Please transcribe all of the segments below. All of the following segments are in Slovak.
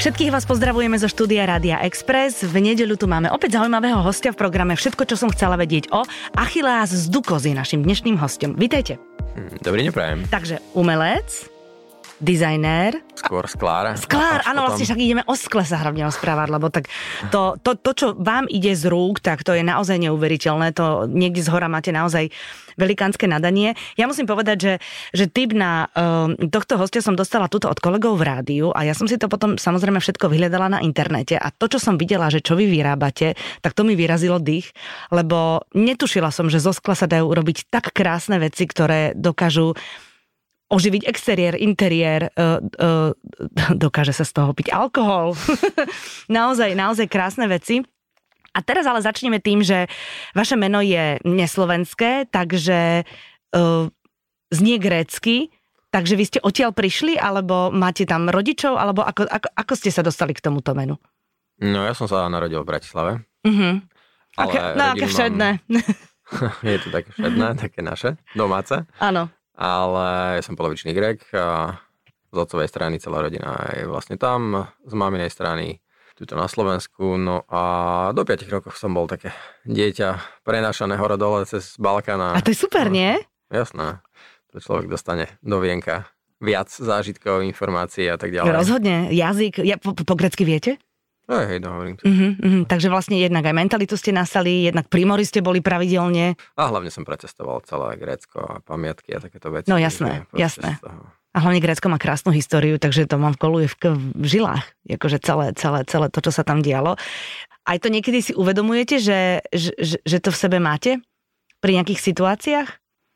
Všetkých vás pozdravujeme zo štúdia Rádia Express. V nedeľu tu máme opäť zaujímavého hostia v programe Všetko, čo som chcela vedieť o Achilleas z Dukozy, našim dnešným hostom. Vítejte. Dobrý deň, prajem. Takže umelec, dizajnér. Skôr sklár. Sklár, áno, vlastne však ideme o skle sa hlavne rozprávať, lebo tak to, to, to, čo vám ide z rúk, tak to je naozaj neuveriteľné. To niekde z hora máte naozaj velikánske nadanie. Ja musím povedať, že, že typ na um, tohto hostia som dostala tuto od kolegov v rádiu a ja som si to potom samozrejme všetko vyhľadala na internete a to, čo som videla, že čo vy vyrábate, tak to mi vyrazilo dých, lebo netušila som, že zo skla sa dajú urobiť tak krásne veci, ktoré dokážu oživiť exteriér, interiér, uh, uh, dokáže sa z toho piť alkohol. naozaj, naozaj krásne veci. A teraz ale začneme tým, že vaše meno je neslovenské, takže uh, znie grécky, takže vy ste odtiaľ prišli, alebo máte tam rodičov, alebo ako, ako, ako ste sa dostali k tomuto menu? No ja som sa narodil v Bratislave. Uh-huh. Ale aké, no aké všedné. Mám... je to také všedné, také naše, domáce. Áno ale som polovičný Grek a z otcovej strany celá rodina je vlastne tam, z maminej strany tuto na Slovensku. No a do 5 rokov som bol také dieťa prenašané hore dole cez Balkána. A to je super, no, nie? Jasné. To človek dostane do vienka viac zážitkov, informácií a tak ďalej. Rozhodne. Jazyk, ja, po, po grecky viete? Hej, hej, no, hovorím. Uh-huh, uh-huh. Takže vlastne jednak aj mentalitu ste nastali, jednak primory ste boli pravidelne. A hlavne som pretestoval celé Grécko a pamiatky a takéto veci. No jasné, jasné. A hlavne Grécko má krásnu históriu, takže to mám v koluje v, v žilách, akože celé, celé, celé to, čo sa tam dialo. Aj to niekedy si uvedomujete, že, že, že to v sebe máte pri nejakých situáciách?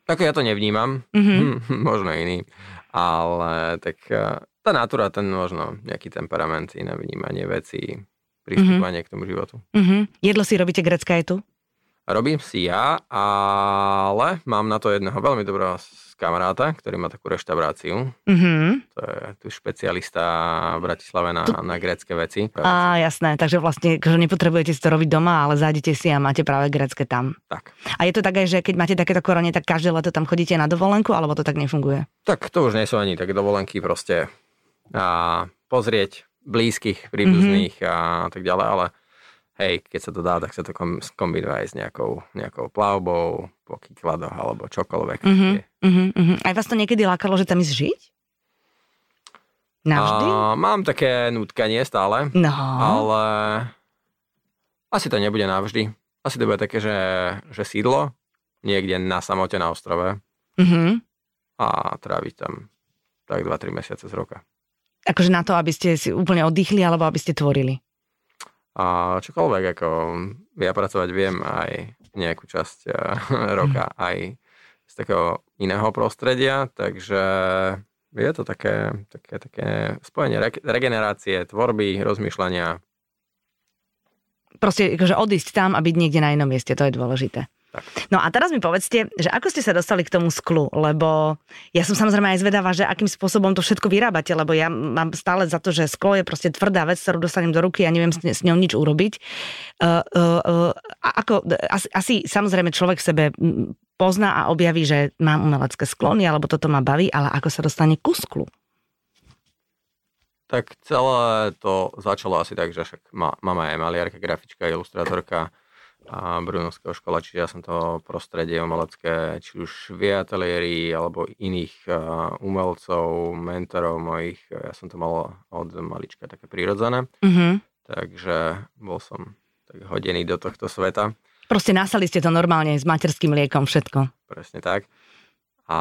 Tak ja to nevnímam, uh-huh. možno iný, ale tak tá natura, ten možno nejaký temperament, iné vnímanie vecí, pristupovanie mm-hmm. k tomu životu. Mm-hmm. Jedlo si robíte grecká aj tu? Robím si ja, ale mám na to jedného veľmi dobrého kamaráta, ktorý má takú reštauráciu. Mm-hmm. To je tu špecialista v Bratislave na, tu... na grécké veci. Á, jasné, takže vlastne že nepotrebujete si to robiť doma, ale zájdete si a máte práve grécké tam. Tak. A je to tak aj, že keď máte takéto korone, tak každé leto tam chodíte na dovolenku, alebo to tak nefunguje? Tak to už nie sú ani také dovolenky, proste a pozrieť blízkych, príbuzných mm-hmm. a tak ďalej, ale hej, keď sa to dá, tak sa to kombinuje aj s nejakou, nejakou plavbou, po kykladoch alebo čokoľvek. Mm-hmm, mm-hmm. Aj vás to niekedy lákalo, že tam ísť žiť? Navždy? A, mám také nutkanie stále, no. ale asi to nebude navždy. Asi to bude také, že, že sídlo niekde na samote na ostrove mm-hmm. a tráviť tam tak 2-3 mesiace z roka. Akože na to, aby ste si úplne oddychli, alebo aby ste tvorili? A čokoľvek, ako ja pracovať viem aj nejakú časť eh, roka, mm. aj z takého iného prostredia, takže je to také, také, také spojenie regenerácie, tvorby, rozmýšľania. Proste akože odísť tam a byť niekde na inom mieste, to je dôležité. Tak. No a teraz mi povedzte, že ako ste sa dostali k tomu sklu, lebo ja som samozrejme aj zvedavá, že akým spôsobom to všetko vyrábate, lebo ja mám stále za to, že sklo je proste tvrdá vec, ktorú dostanem do ruky a neviem s, s ňou nič urobiť. Uh, uh, uh, ako, asi, asi samozrejme človek v sebe pozná a objaví, že mám umelecké sklony, alebo toto ma baví, ale ako sa dostane ku sklu? Tak celé to začalo asi tak, že však mama je maliarka, grafička, ilustrátorka, a Brunovského škola, čiže ja som to prostredie umelecké, či už v ateliéri alebo iných uh, umelcov, mentorov mojich, ja som to mal od malička také prirodzené, mm-hmm. takže bol som tak hodený do tohto sveta. Proste nasali ste to normálne s materským liekom všetko. Presne tak. A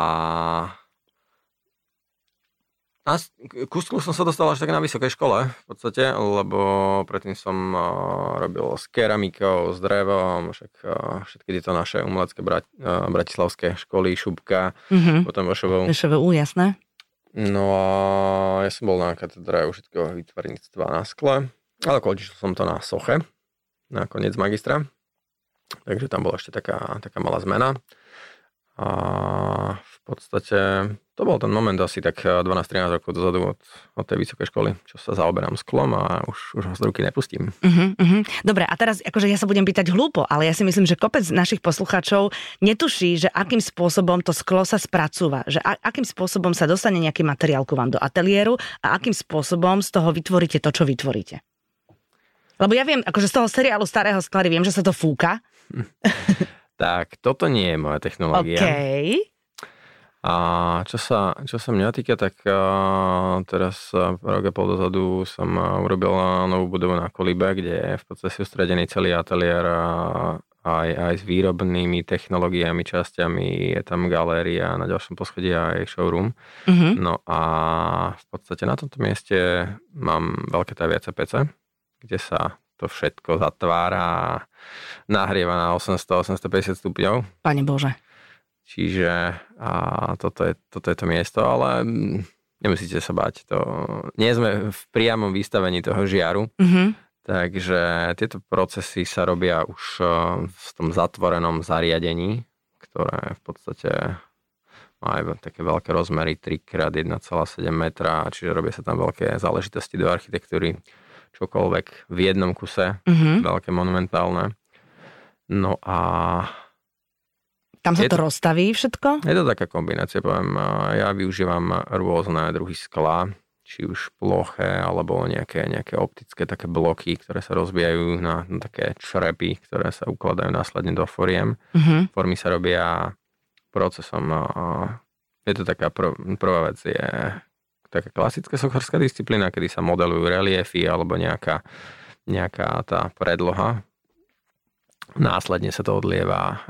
a ku sklu som sa dostal až tak na vysokej škole v podstate, lebo predtým som uh, robil s keramikou, s drevom, však uh, všetky tieto naše umelecké brat, uh, bratislavské školy, šupka, mm-hmm. potom VŠVU. VŠVU, jasné. No a ja som bol na katedre užitkého výtvarníctva na skle, ale končil som to na soche, na koniec magistra. Takže tam bola ešte taká, taká malá zmena. A v podstate to bol ten moment asi tak 12-13 rokov dozadu od, od tej vysokej školy, čo sa zaoberám sklom a už, už ho z ruky nepustím. Uh-huh, uh-huh. Dobre, a teraz akože ja sa budem pýtať hlúpo, ale ja si myslím, že kopec našich poslucháčov netuší, že akým spôsobom to sklo sa spracúva, že a, akým spôsobom sa dostane nejaký materiál ku vám do ateliéru a akým spôsobom z toho vytvoríte to, čo vytvoríte. Lebo ja viem, akože z toho seriálu Starého sklady viem, že sa to fúka. tak, toto nie je moja technológia. Okay. A čo sa, čo sa mňa týka, tak teraz rok a pol dozadu som urobil novú budovu na Kolibe, kde je v podstate sústredený celý ateliér uh, aj, aj s výrobnými technológiami, časťami, je tam galéria, na ďalšom poschodí aj showroom. Mm-hmm. No a v podstate na tomto mieste mám veľké taviace pece, kde sa to všetko zatvára a nahrieva na 800-850 stupňov. Pane Bože. Čiže a toto, je, toto je to miesto, ale mm, nemusíte sa bať. To, nie sme v priamom vystavení toho žiaru, mm-hmm. takže tieto procesy sa robia už e, v tom zatvorenom zariadení, ktoré v podstate má aj také veľké rozmery 3x1,7 metra, čiže robia sa tam veľké záležitosti do architektúry, čokoľvek v jednom kuse, mm-hmm. veľké monumentálne. No a tam sa je to, to rozstaví všetko? Je to taká kombinácia, poviem. Ja využívam rôzne druhy skla, či už ploché, alebo nejaké, nejaké optické také bloky, ktoré sa rozbijajú na, na také črepy, ktoré sa ukladajú následne do foriem. Uh-huh. Formy sa robia procesom. Je to taká prv, prvá vec, je taká klasická socharská disciplína, kedy sa modelujú reliefy alebo nejaká, nejaká tá predloha Následne sa to odlieva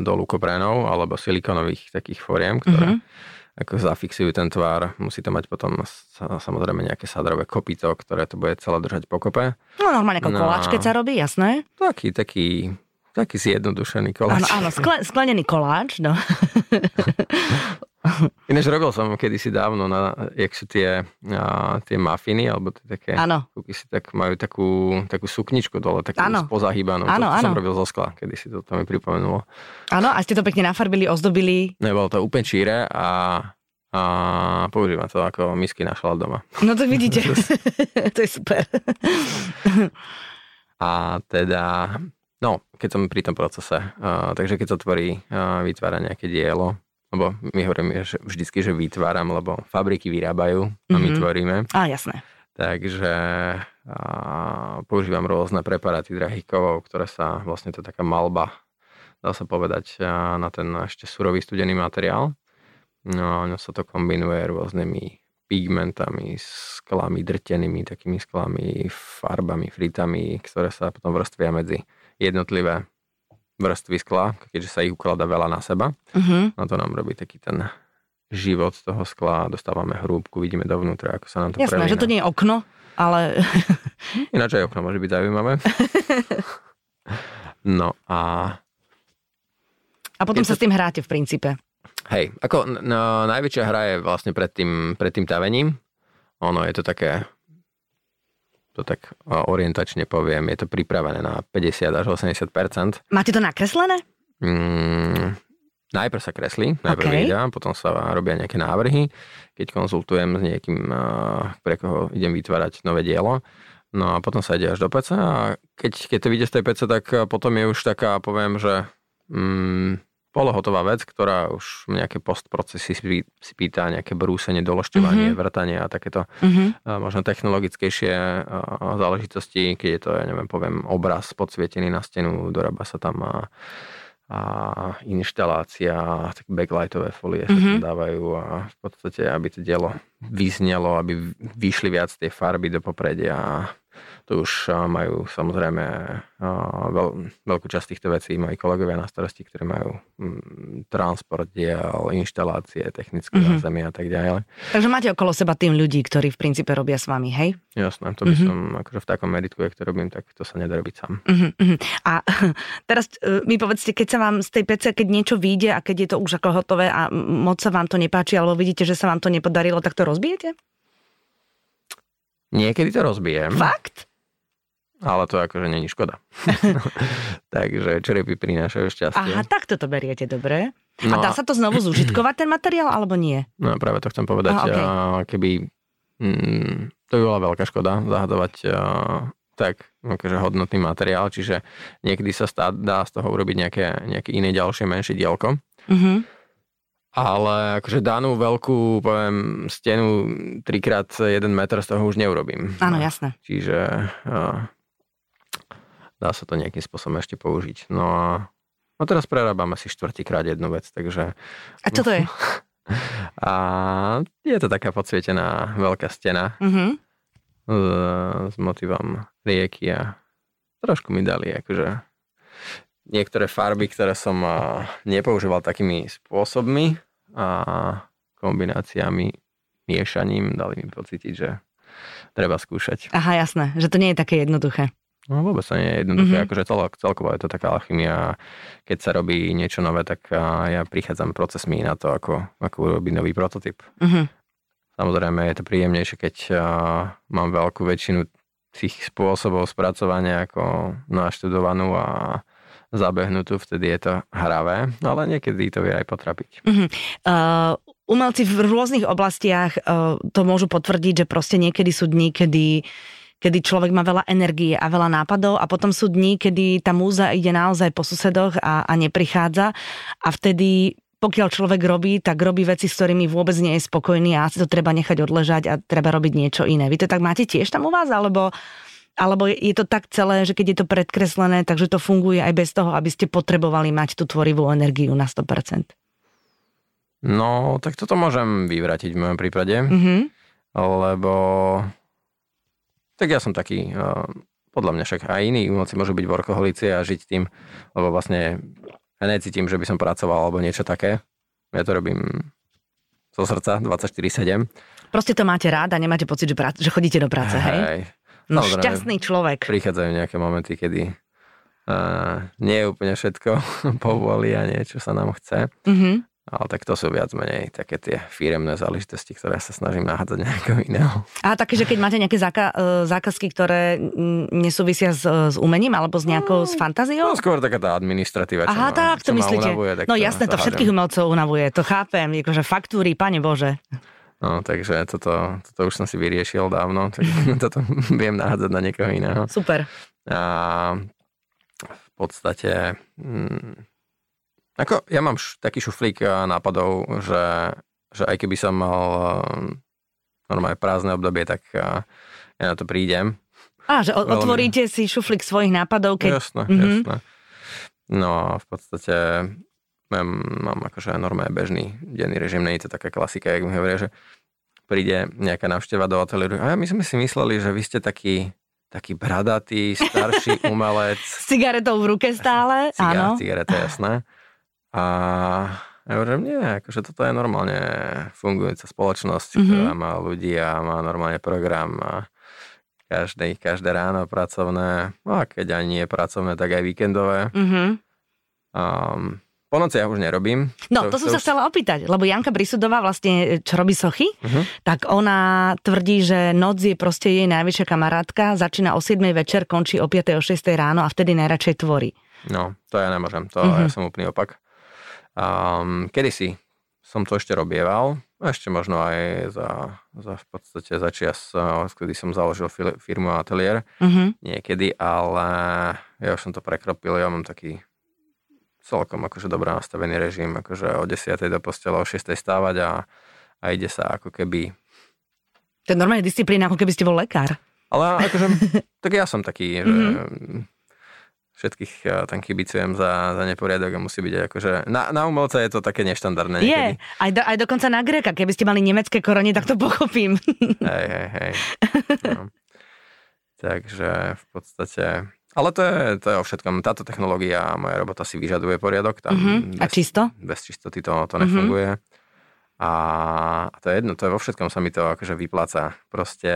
do lukoprénov alebo silikonových takých foriem, ktoré mm-hmm. ako zafixujú ten tvar. Musí to mať potom samozrejme nejaké sadrové kopito, ktoré to bude celé držať pokope. No normálne ako no, koláč, keď sa robí, jasné? Taký, taký, taký zjednodušený koláč. Áno, áno, skle, sklenený koláč, no. Ináč robil som kedysi dávno, na, jak sú tie, a, tie mafiny, alebo tie také ano. si tak majú takú, takú sukničku dole, takú ano. pozahýbanú. Ano, to, to som robil zo skla, kedysi to, to mi pripomenulo. Áno, a ste to pekne nafarbili, ozdobili? Nebolo to úplne číre a a používam to ako misky na šalát doma. No to vidíte, to je super. a teda, no, keď som pri tom procese, uh, takže keď sa tvorí, uh, vytvára nejaké dielo, lebo my hovoríme že vždycky, že vytváram, lebo fabriky vyrábajú a my mm-hmm. tvoríme. Á, jasné. Takže a, používam rôzne preparáty drahých kovov, ktoré sa, vlastne to je taká malba, dá sa povedať, a, na ten ešte surový studený materiál. No ono sa to kombinuje rôznymi pigmentami, sklami drtenými, takými sklami, farbami, fritami, ktoré sa potom vrstvia medzi jednotlivé vrstvy skla, keďže sa ich ukladá veľa na seba. Uh-huh. A to nám robí taký ten život toho skla, dostávame hrúbku, vidíme dovnútra, ako sa nám to Jasné, prelína. že to nie je okno, ale... Ináč aj okno môže byť zaujímavé. no a... A potom sa to... s tým hráte v princípe. Hej, ako no, najväčšia hra je vlastne pred tým, pred tým tavením. Ono je to také to tak orientačne poviem, je to pripravené na 50 až 80% Máte to nakreslené? Mm, najprv sa kreslí, najprv okay. videa, potom sa robia nejaké návrhy, keď konzultujem s niekým, pre koho idem vytvárať nové dielo. No a potom sa ide až do PC a keď, keď to vyjde z tej PC, tak potom je už taká, poviem, že mm, polohotová vec, ktorá už nejaké postprocesy si pýta, nejaké brúsenie, dološťovanie, mm-hmm. vrtanie a takéto mm-hmm. možno technologickejšie záležitosti, keď je to, ja neviem, poviem, obraz podsvietený na stenu, dorába sa tam a, a inštalácia, tak backlightové folie mm-hmm. sa tam mhm. dávajú a v podstate, aby to dielo vyznelo, aby vyšli viac tie farby do popredia to už majú samozrejme veľ, veľkú časť týchto vecí moji kolegovia na starosti, ktorí majú mm, transport, diel, inštalácie, technické mm-hmm. zázemie a tak ďalej. Takže máte okolo seba tým ľudí, ktorí v princípe robia s vami, hej? Jasné, to by mm-hmm. som akože v takom meritku, jak to robím, tak to sa nedá robiť sám. Mm-hmm. A teraz e, mi povedzte, keď sa vám z tej PC, keď niečo vyjde a keď je to už ako hotové a moc sa vám to nepáči, alebo vidíte, že sa vám to nepodarilo, tak to rozbijete? Niekedy to rozbijem. Fakt? Ale to akože není škoda. Takže čerepy prinášajú šťastie. Aha, tak toto beriete, dobre. No a dá sa to znovu zúžitkovať ten materiál, alebo nie? No práve to chcem povedať. Aha, okay. Keby, mm, to by bola veľká škoda zahadovať tak akože hodnotný materiál, čiže niekedy sa stá, dá z toho urobiť nejaké, nejaké iné ďalšie menšie dielko. Mm-hmm. Ale akože danú veľkú, poviem, stenu 3x1 meter z toho už neurobím. Áno, jasné. Čiže uh, dá sa to nejakým spôsobom ešte použiť. No a no teraz prerábam asi štvrtýkrát jednu vec, takže... A čo to je? a je to taká podsvietená veľká stena mm-hmm. s, s motivom rieky a trošku mi dali akože niektoré farby, ktoré som nepoužíval takými spôsobmi a kombináciami, miešaním dali mi pocítiť, že treba skúšať. Aha, jasné, že to nie je také jednoduché. No vôbec to nie je jednoduché, mm-hmm. akože celok, celkovo je to taká alchymia. Keď sa robí niečo nové, tak ja prichádzam procesmi na to, ako, ako urobiť nový prototyp. Mm-hmm. Samozrejme je to príjemnejšie, keď mám veľkú väčšinu tých spôsobov spracovania ako naštudovanú a zabehnutú, vtedy je to hravé, ale niekedy to vie aj potrapiť. Uh-huh. Uh, umelci v rôznych oblastiach uh, to môžu potvrdiť, že proste niekedy sú dní, kedy kedy človek má veľa energie a veľa nápadov a potom sú dní, kedy tá múza ide naozaj po susedoch a, a neprichádza a vtedy pokiaľ človek robí, tak robí veci, s ktorými vôbec nie je spokojný a asi to treba nechať odležať a treba robiť niečo iné. Vy to tak máte tiež tam u vás, alebo alebo je to tak celé, že keď je to predkreslené, takže to funguje aj bez toho, aby ste potrebovali mať tú tvorivú energiu na 100%? No, tak toto môžem vyvratiť v mojom prípade, mm-hmm. lebo tak ja som taký, podľa mňa však aj iní umelci môžu byť workoholici a žiť tým, lebo vlastne ja necítim, že by som pracoval alebo niečo také. Ja to robím zo srdca 24-7. Proste to máte rád a nemáte pocit, že, prác- že chodíte do práce, hej? hej. No Samozrejme, šťastný človek. Prichádzajú nejaké momenty, kedy uh, nie je úplne všetko povolí a niečo sa nám chce. Mm-hmm. Ale tak to sú viac menej také tie firemné záležitosti, ktoré sa snažím nahádzať nejakého iného. A také, že keď máte nejaké záka- e, zákazky, ktoré nesúvisia s, s umením alebo s nejakou no, s fantáziou? No skôr taká tá administratíva. Aha, tak to myslíte. Unavuje, tak no jasné, to všetkých umelcov unavuje, to chápem, akože faktúry, pane Bože. No, takže toto, toto už som si vyriešil dávno, tak toto viem nahádzať na niekoho iného. Super. A v podstate, hm, ako ja mám š, taký šuflík eh, nápadov, že, že aj keby som mal eh, normálne prázdne obdobie, tak ja na to prídem. Á, že Veľmi... otvoríte si šuflík svojich nápadov, keď... Jasné, mm-hmm. jasné. No v podstate mám, mám akože normálne bežný denný režim, nie je to taká klasika, jak mi hovoria, že príde nejaká návšteva do ateliéru. A my sme si mysleli, že vy ste taký, taký bradatý, starší umelec. S cigaretou v ruke stále, Cigar, áno. Cigareta, jasné. A ja hovorím, nie, akože toto je normálne fungujúca spoločnosť, mm-hmm. ktorá má ľudí a má normálne program a každé, každé ráno pracovné, no a keď ani nie pracovné, tak aj víkendové. Mm-hmm. Um, po noci ja už nerobím. No, to, to som to sa už... chcela opýtať, lebo Janka Brisudová vlastne, čo robí sochy, uh-huh. tak ona tvrdí, že noc je proste jej najväčšia kamarátka, začína o 7 večer, končí o 5 o 6 ráno a vtedy najradšej tvorí. No, to ja nemôžem, to uh-huh. ja som úplný opak. Um, kedysi som to ešte robieval, ešte možno aj za, za v podstate za čias, kedy som založil firmu Atelier uh-huh. niekedy, ale ja už som to prekropil, ja mám taký celkom akože dobre nastavený režim, akože o 10. do postela, o 6. stávať a, a ide sa ako keby... To je normálne disciplína, ako keby ste bol lekár. Ale akože, tak ja som taký, že mm-hmm. Všetkých ja tam kibicujem za, za neporiadok a musí byť akože... Na, na umelca je to také neštandardné niekedy. Je, aj, do, aj dokonca na Greka, keby ste mali nemecké korony, tak to pochopím. Hej, hej, hej. No. Takže v podstate ale to je, to je o všetkom. Táto technológia moja robota si vyžaduje poriadok. Tam uh-huh. bez, a čisto? Bez čistoty to, to nefunguje. Uh-huh. A, to je jedno, to je vo všetkom sa mi to akože vypláca. Proste,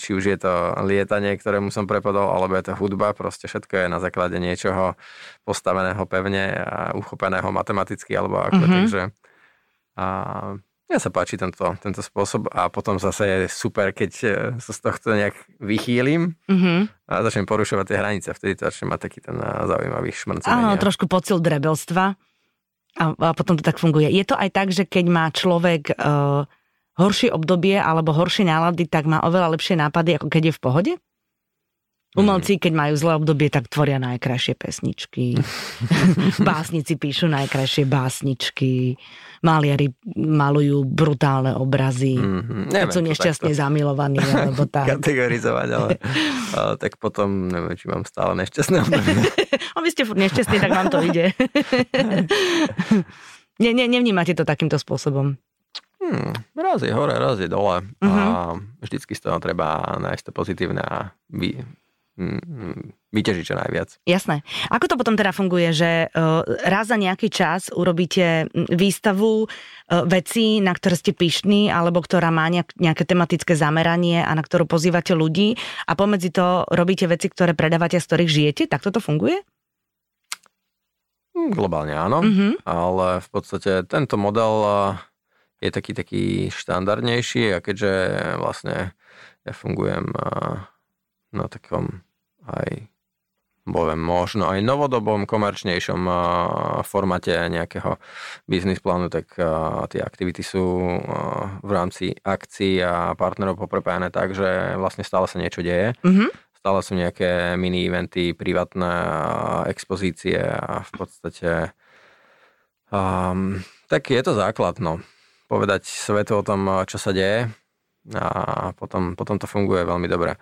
či už je to lietanie, ktorému som prepodol, alebo je to hudba, proste všetko je na základe niečoho postaveného pevne a uchopeného matematicky, alebo ako, uh-huh. takže a, Mne sa páči tento, tento spôsob a potom zase je super, keď e, sa z tohto nejak vychýlim mm-hmm. a začnem porušovať tie hranice. Vtedy to začne mať taký ten e, zaujímavý šmrncenie. Áno, trošku pocil drebelstva a, a potom to tak funguje. Je to aj tak, že keď má človek uh, horšie obdobie alebo horšie nálady, tak má oveľa lepšie nápady, ako keď je v pohode? Umelci, keď majú zlé obdobie, tak tvoria najkrajšie pesničky. Básnici píšu najkrajšie básničky. Maliari malujú brutálne obrazy. Mm-hmm. Neviem, sú nešťastne zamilovaní. Alebo tak. Kategorizovať, ale, ale tak potom neviem, či mám stále nešťastné obdobie. A vy ste furt nešťastní, tak vám to ide. ne, ne, nevnímate to takýmto spôsobom. Hmm, raz je hore, raz je dole. Uh-huh. A mhm. vždycky z toho treba nájsť to pozitívne a vy, Vyťažiť čo najviac. Jasné. Ako to potom teda funguje, že uh, raz za nejaký čas urobíte výstavu uh, vecí, na ktoré ste pyšní, alebo ktorá má nejak, nejaké tematické zameranie a na ktorú pozývate ľudí a pomedzi to robíte veci, ktoré predávate a z ktorých žijete? Tak toto funguje? Hm, globálne áno, mm-hmm. ale v podstate tento model je taký taký štandardnejší a keďže vlastne ja fungujem na takom aj poviem, možno aj novodobom, komerčnejšom formáte nejakého biznis plánu, tak tie aktivity sú v rámci akcií a partnerov poprepájane tak, že vlastne stále sa niečo deje. Mm-hmm. Stále sú nejaké mini-eventy, privátne expozície a v podstate um, tak je to základ, no. Povedať svetu o tom, čo sa deje a potom, potom to funguje veľmi dobre.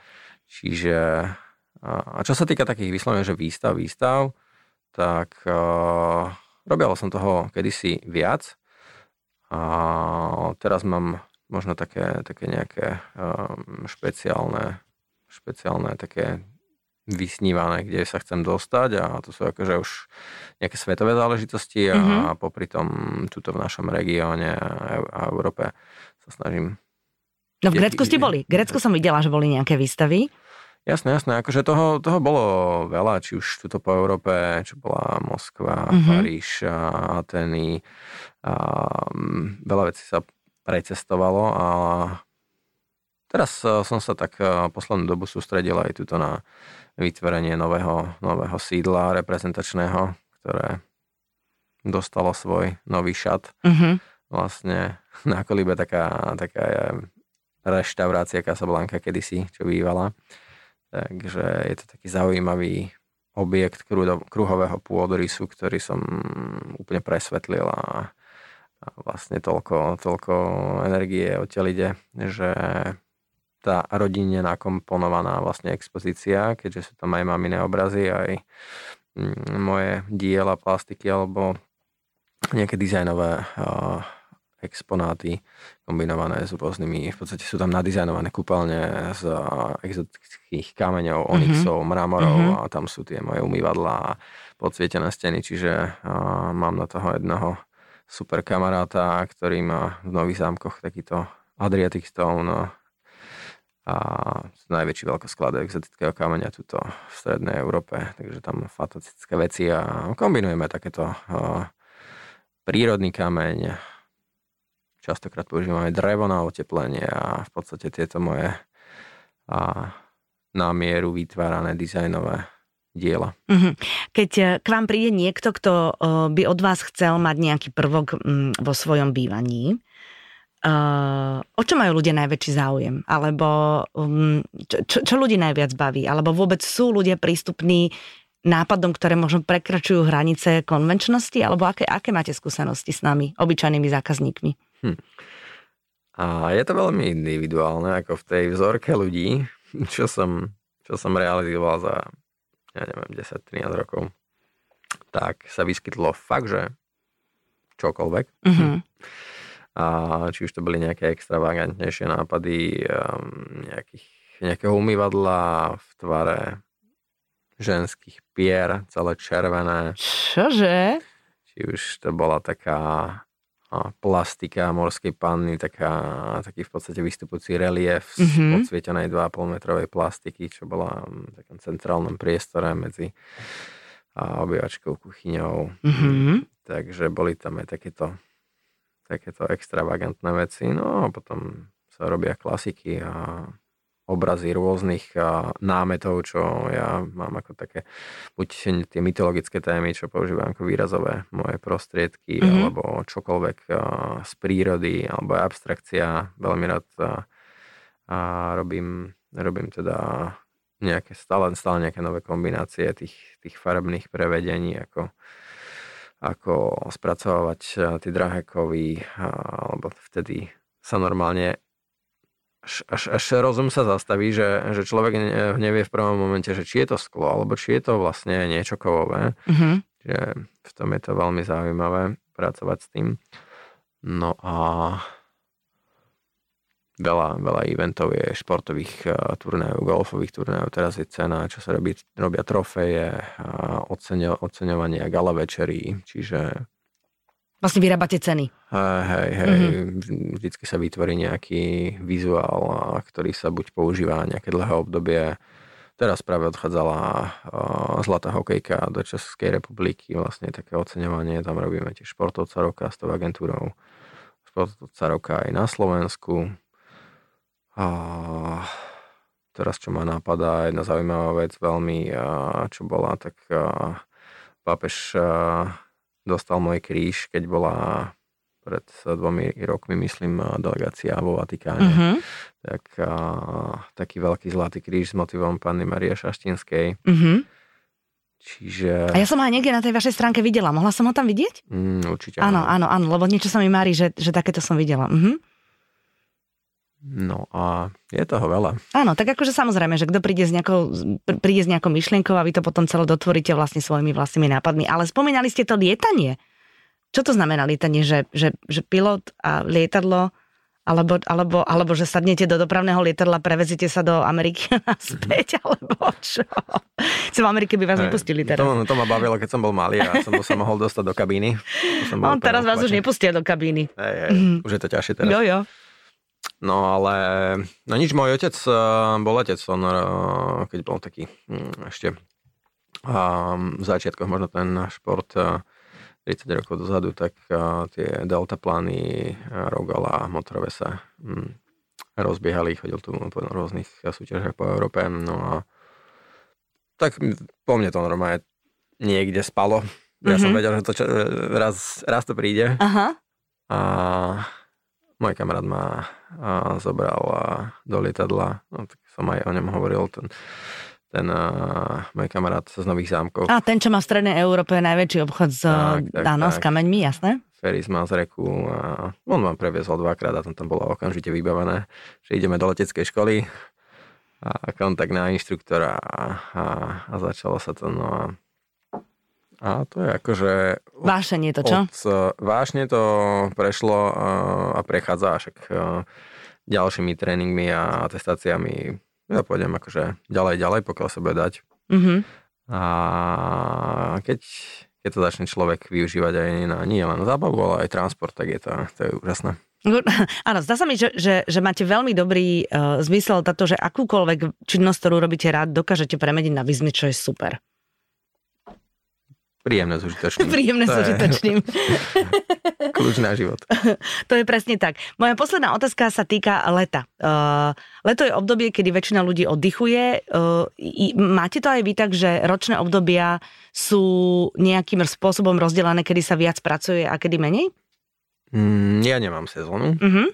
Čiže a čo sa týka takých vyslovene, že výstav, výstav, tak uh, robil som toho kedysi viac. A teraz mám možno také, také nejaké um, špeciálne, špeciálne také vysnívané, kde sa chcem dostať a to sú akože už nejaké svetové záležitosti a mm-hmm. popri tom tuto v našom regióne a Európe sa snažím No v Grécku ste boli. Grécku som videla, že boli nejaké výstavy. Jasné, jasné. Akože toho, toho bolo veľa, či už tuto po Európe, čo bola Moskva, mm-hmm. Paríž, Ateny. A, mm, veľa vecí sa precestovalo a teraz e, som sa tak e, poslednú dobu sústredil aj tuto na vytvorenie nového, nového sídla reprezentačného, ktoré dostalo svoj nový šat. Mm-hmm. Vlastne na Kolibe taká, taká reštaurácia Casablanca kedysi, čo bývala. Takže je to taký zaujímavý objekt kruhového pôdorysu, ktorý som úplne presvetlil a, a vlastne toľko, toľko energie odtiaľ ide, že tá rodinne nakomponovaná vlastne expozícia, keďže sú tam aj maminé obrazy, aj mm, moje diela, plastiky alebo nejaké dizajnové uh, exponáty kombinované s rôznymi, v podstate sú tam nadizajnované kúpeľne z exotických kameňov, mhm. onyxov, mm-hmm. mramorov mm-hmm. a tam sú tie moje umývadlá a podsvietené steny, čiže uh, mám na toho jedného super kamaráta, ktorý má v Nových zámkoch takýto Adriatic Stone a najväčší veľkosklad exotického kameňa tuto v strednej Európe, takže tam fantastické veci a kombinujeme takéto uh, prírodný kameň, Častokrát používam aj drevo na oteplenie a v podstate tieto moje a, na mieru vytvárané dizajnové diela. Mhm. Keď e, k vám príde niekto, kto e, by od vás chcel mať nejaký prvok mm, vo svojom bývaní, e, o čo majú ľudia najväčší záujem? Alebo mm, čo, čo, ľudí najviac baví? Alebo vôbec sú ľudia prístupní nápadom, ktoré možno prekračujú hranice konvenčnosti? Alebo aké, aké máte skúsenosti s nami, obyčajnými zákazníkmi? Hm. A je to veľmi individuálne, ako v tej vzorke ľudí, čo som, čo som realizoval za, ja neviem, 10-13 rokov. Tak sa vyskytlo fakt, že čokoľvek. Mm-hmm. A či už to boli nejaké extravagantnejšie nápady um, nejakých, nejakého umývadla v tvare ženských pier, celé červené. Čože? Či už to bola taká plastika morskej panny, taká, taký v podstate vystupujúci relief z mm-hmm. podsvietenej 2,5 metrovej plastiky, čo bola v takom centrálnom priestore medzi obývačkou, kuchyňou. Mm-hmm. Takže boli tam aj takéto takéto extravagantné veci. No a potom sa robia klasiky a obrazy rôznych námetov, čo ja mám ako také, buď tie mytologické témy, čo používam ako výrazové moje prostriedky, mm-hmm. alebo čokoľvek z prírody, alebo abstrakcia. Veľmi rád a robím, robím teda nejaké stále, stále nejaké nové kombinácie tých, tých farebných prevedení, ako, ako spracovávať tie drahé kovy, alebo vtedy sa normálne až, až, rozum sa zastaví, že, že človek nevie v prvom momente, že či je to sklo, alebo či je to vlastne niečo kovové. Mm-hmm. Že v tom je to veľmi zaujímavé pracovať s tým. No a veľa, veľa eventov je športových uh, turnajov, golfových turnajov. Teraz je cena, čo sa robí, robia trofeje, uh, oceňo, oceňovanie gala večerí, čiže Vlastne vyrábate ceny. Hej, hej, hej. Mm-hmm. Vždycky sa vytvorí nejaký vizuál, ktorý sa buď používa nejaké dlhé obdobie. Teraz práve odchádzala uh, Zlatá hokejka do Českej republiky, vlastne také oceňovanie, tam robíme tiež športovca roka s tou agentúrou. Športovca roka aj na Slovensku. A teraz, čo ma napadá, jedna zaujímavá vec veľmi, čo bola, tak pápež dostal môj kríž, keď bola pred dvomi rokmi, myslím, delegácia vo Vatikáne. Uh-huh. Tak, a, taký veľký zlatý kríž s motivom Panny Marie Šaštinskej. Uh-huh. Čiže... A ja som ho aj niekde na tej vašej stránke videla. Mohla som ho tam vidieť? Mm, určite. Áno, áno, áno, lebo niečo sa mi mári, že, že takéto som videla. Uh-huh. No a je toho veľa. Áno, tak akože samozrejme, že kto príde s nejakou, príde s nejakou myšlienkou a vy to potom celé dotvoríte vlastne svojimi vlastnými nápadmi. Ale spomínali ste to lietanie. Čo to znamená lietanie? Že, že, že pilot a lietadlo alebo, alebo, alebo že sadnete do dopravného lietadla, prevezite sa do Ameriky a späť, mm. alebo čo? Som v Amerike by vás hey, nepustili teraz. To, to ma bavilo, keď som bol malý a som sa mohol dostať do kabíny. On teraz vás už nepustia do kabíny. Hey, hey, mm. Už je to ťažšie teraz. Jo, jo. No ale, no nič, môj otec eh, bol otec, on eh, keď bol taký hm, ešte v začiatkoch možno ten šport 30 eh, rokov dozadu, tak tie delta plány, Rogala, motorové sa hm, rozbiehali, chodil tu po rôznych súťažiach po Európe, no a tak po mne to normálne niekde spalo. Ja mm-hmm. som mhm. vedel, že to čo, raz, raz to príde. Aha. A môj kamarát ma a, zobral a, do lietadla, no, tak som aj o ňom hovoril, ten, ten a, môj kamarát z Nových zámkov. A ten, čo má v Strednej Európe najväčší obchod s, tak, tak, áno, tak. s kameňmi, jasné? Feris má z reku a on ma previezol dvakrát a tam, tam bolo okamžite vybavené, že ideme do leteckej školy a kontakt na inštruktora a, a, a začalo sa to, no a a to je akože... Vášenie to, čo? Od, vášne to prešlo a prechádza však ďalšími tréningmi a atestáciami. Ja pôjdem akože ďalej, ďalej, pokiaľ sa bude dať. Mm-hmm. A keď, keď to začne človek využívať aj na, nie len zábavu, ale aj transport, tak je to, to je úžasné. Áno, zdá sa mi, že, že, že máte veľmi dobrý uh, zmysel táto, že akúkoľvek činnosť, ktorú robíte rád, dokážete premeniť na biznis, čo je super. Príjemné s užitočným. Príjemné s užitočným. Kľúč na život. To je presne tak. Moja posledná otázka sa týka leta. Uh, leto je obdobie, kedy väčšina ľudí oddychuje. Uh, máte to aj vy tak, že ročné obdobia sú nejakým spôsobom rozdelené, kedy sa viac pracuje a kedy menej? Mm, ja nemám sezónu. Uh-huh.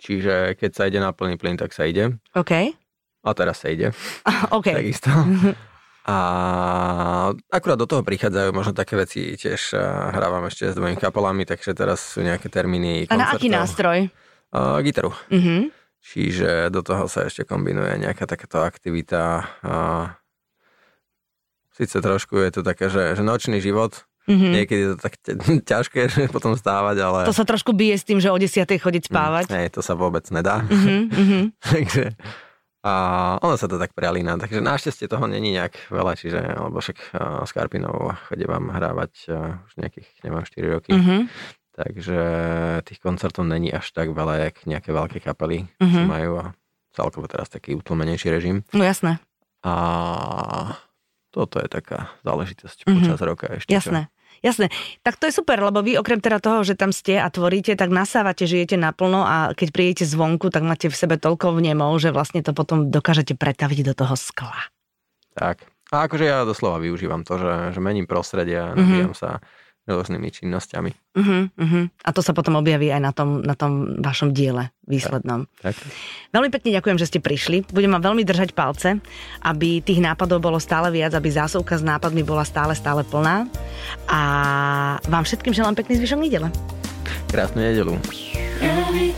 Čiže keď sa ide na plný plyn, tak sa ide. OK. A teraz sa ide. OK. Takisto. A akurát do toho prichádzajú možno také veci, tiež hrávam ešte s dvojimi kapelami, takže teraz sú nejaké termíny koncertov. A na aký nástroj? Uh, gitaru. Uh-huh. Čiže do toho sa ešte kombinuje nejaká takáto aktivita. Uh, Sice trošku je to také, že, že nočný život, Mm-hmm. Niekedy je to tak ťažké, že potom stávať, ale... To sa trošku bije s tým, že o 10. chodiť spávať. Mm, nie, to sa vôbec nedá. Mm-hmm. takže a ono sa to tak prelína, takže našťastie toho není nejak veľa, čiže, alebo však uh, s Karpinou chodí vám hrávať uh, už nejakých, neviem, 4 roky. Mm-hmm. Takže tých koncertov není až tak veľa, jak nejaké veľké kapely, mm-hmm. čo majú a celkovo teraz taký utlmenejší režim. No jasné. A toto je taká záležitosť mm-hmm. počas roka ešte. Jasné. Čo? Jasné, tak to je super, lebo vy okrem teda toho, že tam ste a tvoríte, tak nasávate, žijete naplno a keď prídete zvonku, tak máte v sebe toľko vnemov, že vlastne to potom dokážete pretaviť do toho skla. Tak. A akože ja doslova využívam to, že, že mením prostredie a nabíjam mm-hmm. sa rôznymi činnosťami. Uh-huh, uh-huh. A to sa potom objaví aj na tom, na tom vašom diele výslednom. Tak, tak. Veľmi pekne ďakujem, že ste prišli. Budem vám veľmi držať palce, aby tých nápadov bolo stále viac, aby zásuvka s nápadmi bola stále, stále plná. A vám všetkým želám pekný zvyšok nedele. Krásnu nedelu. Every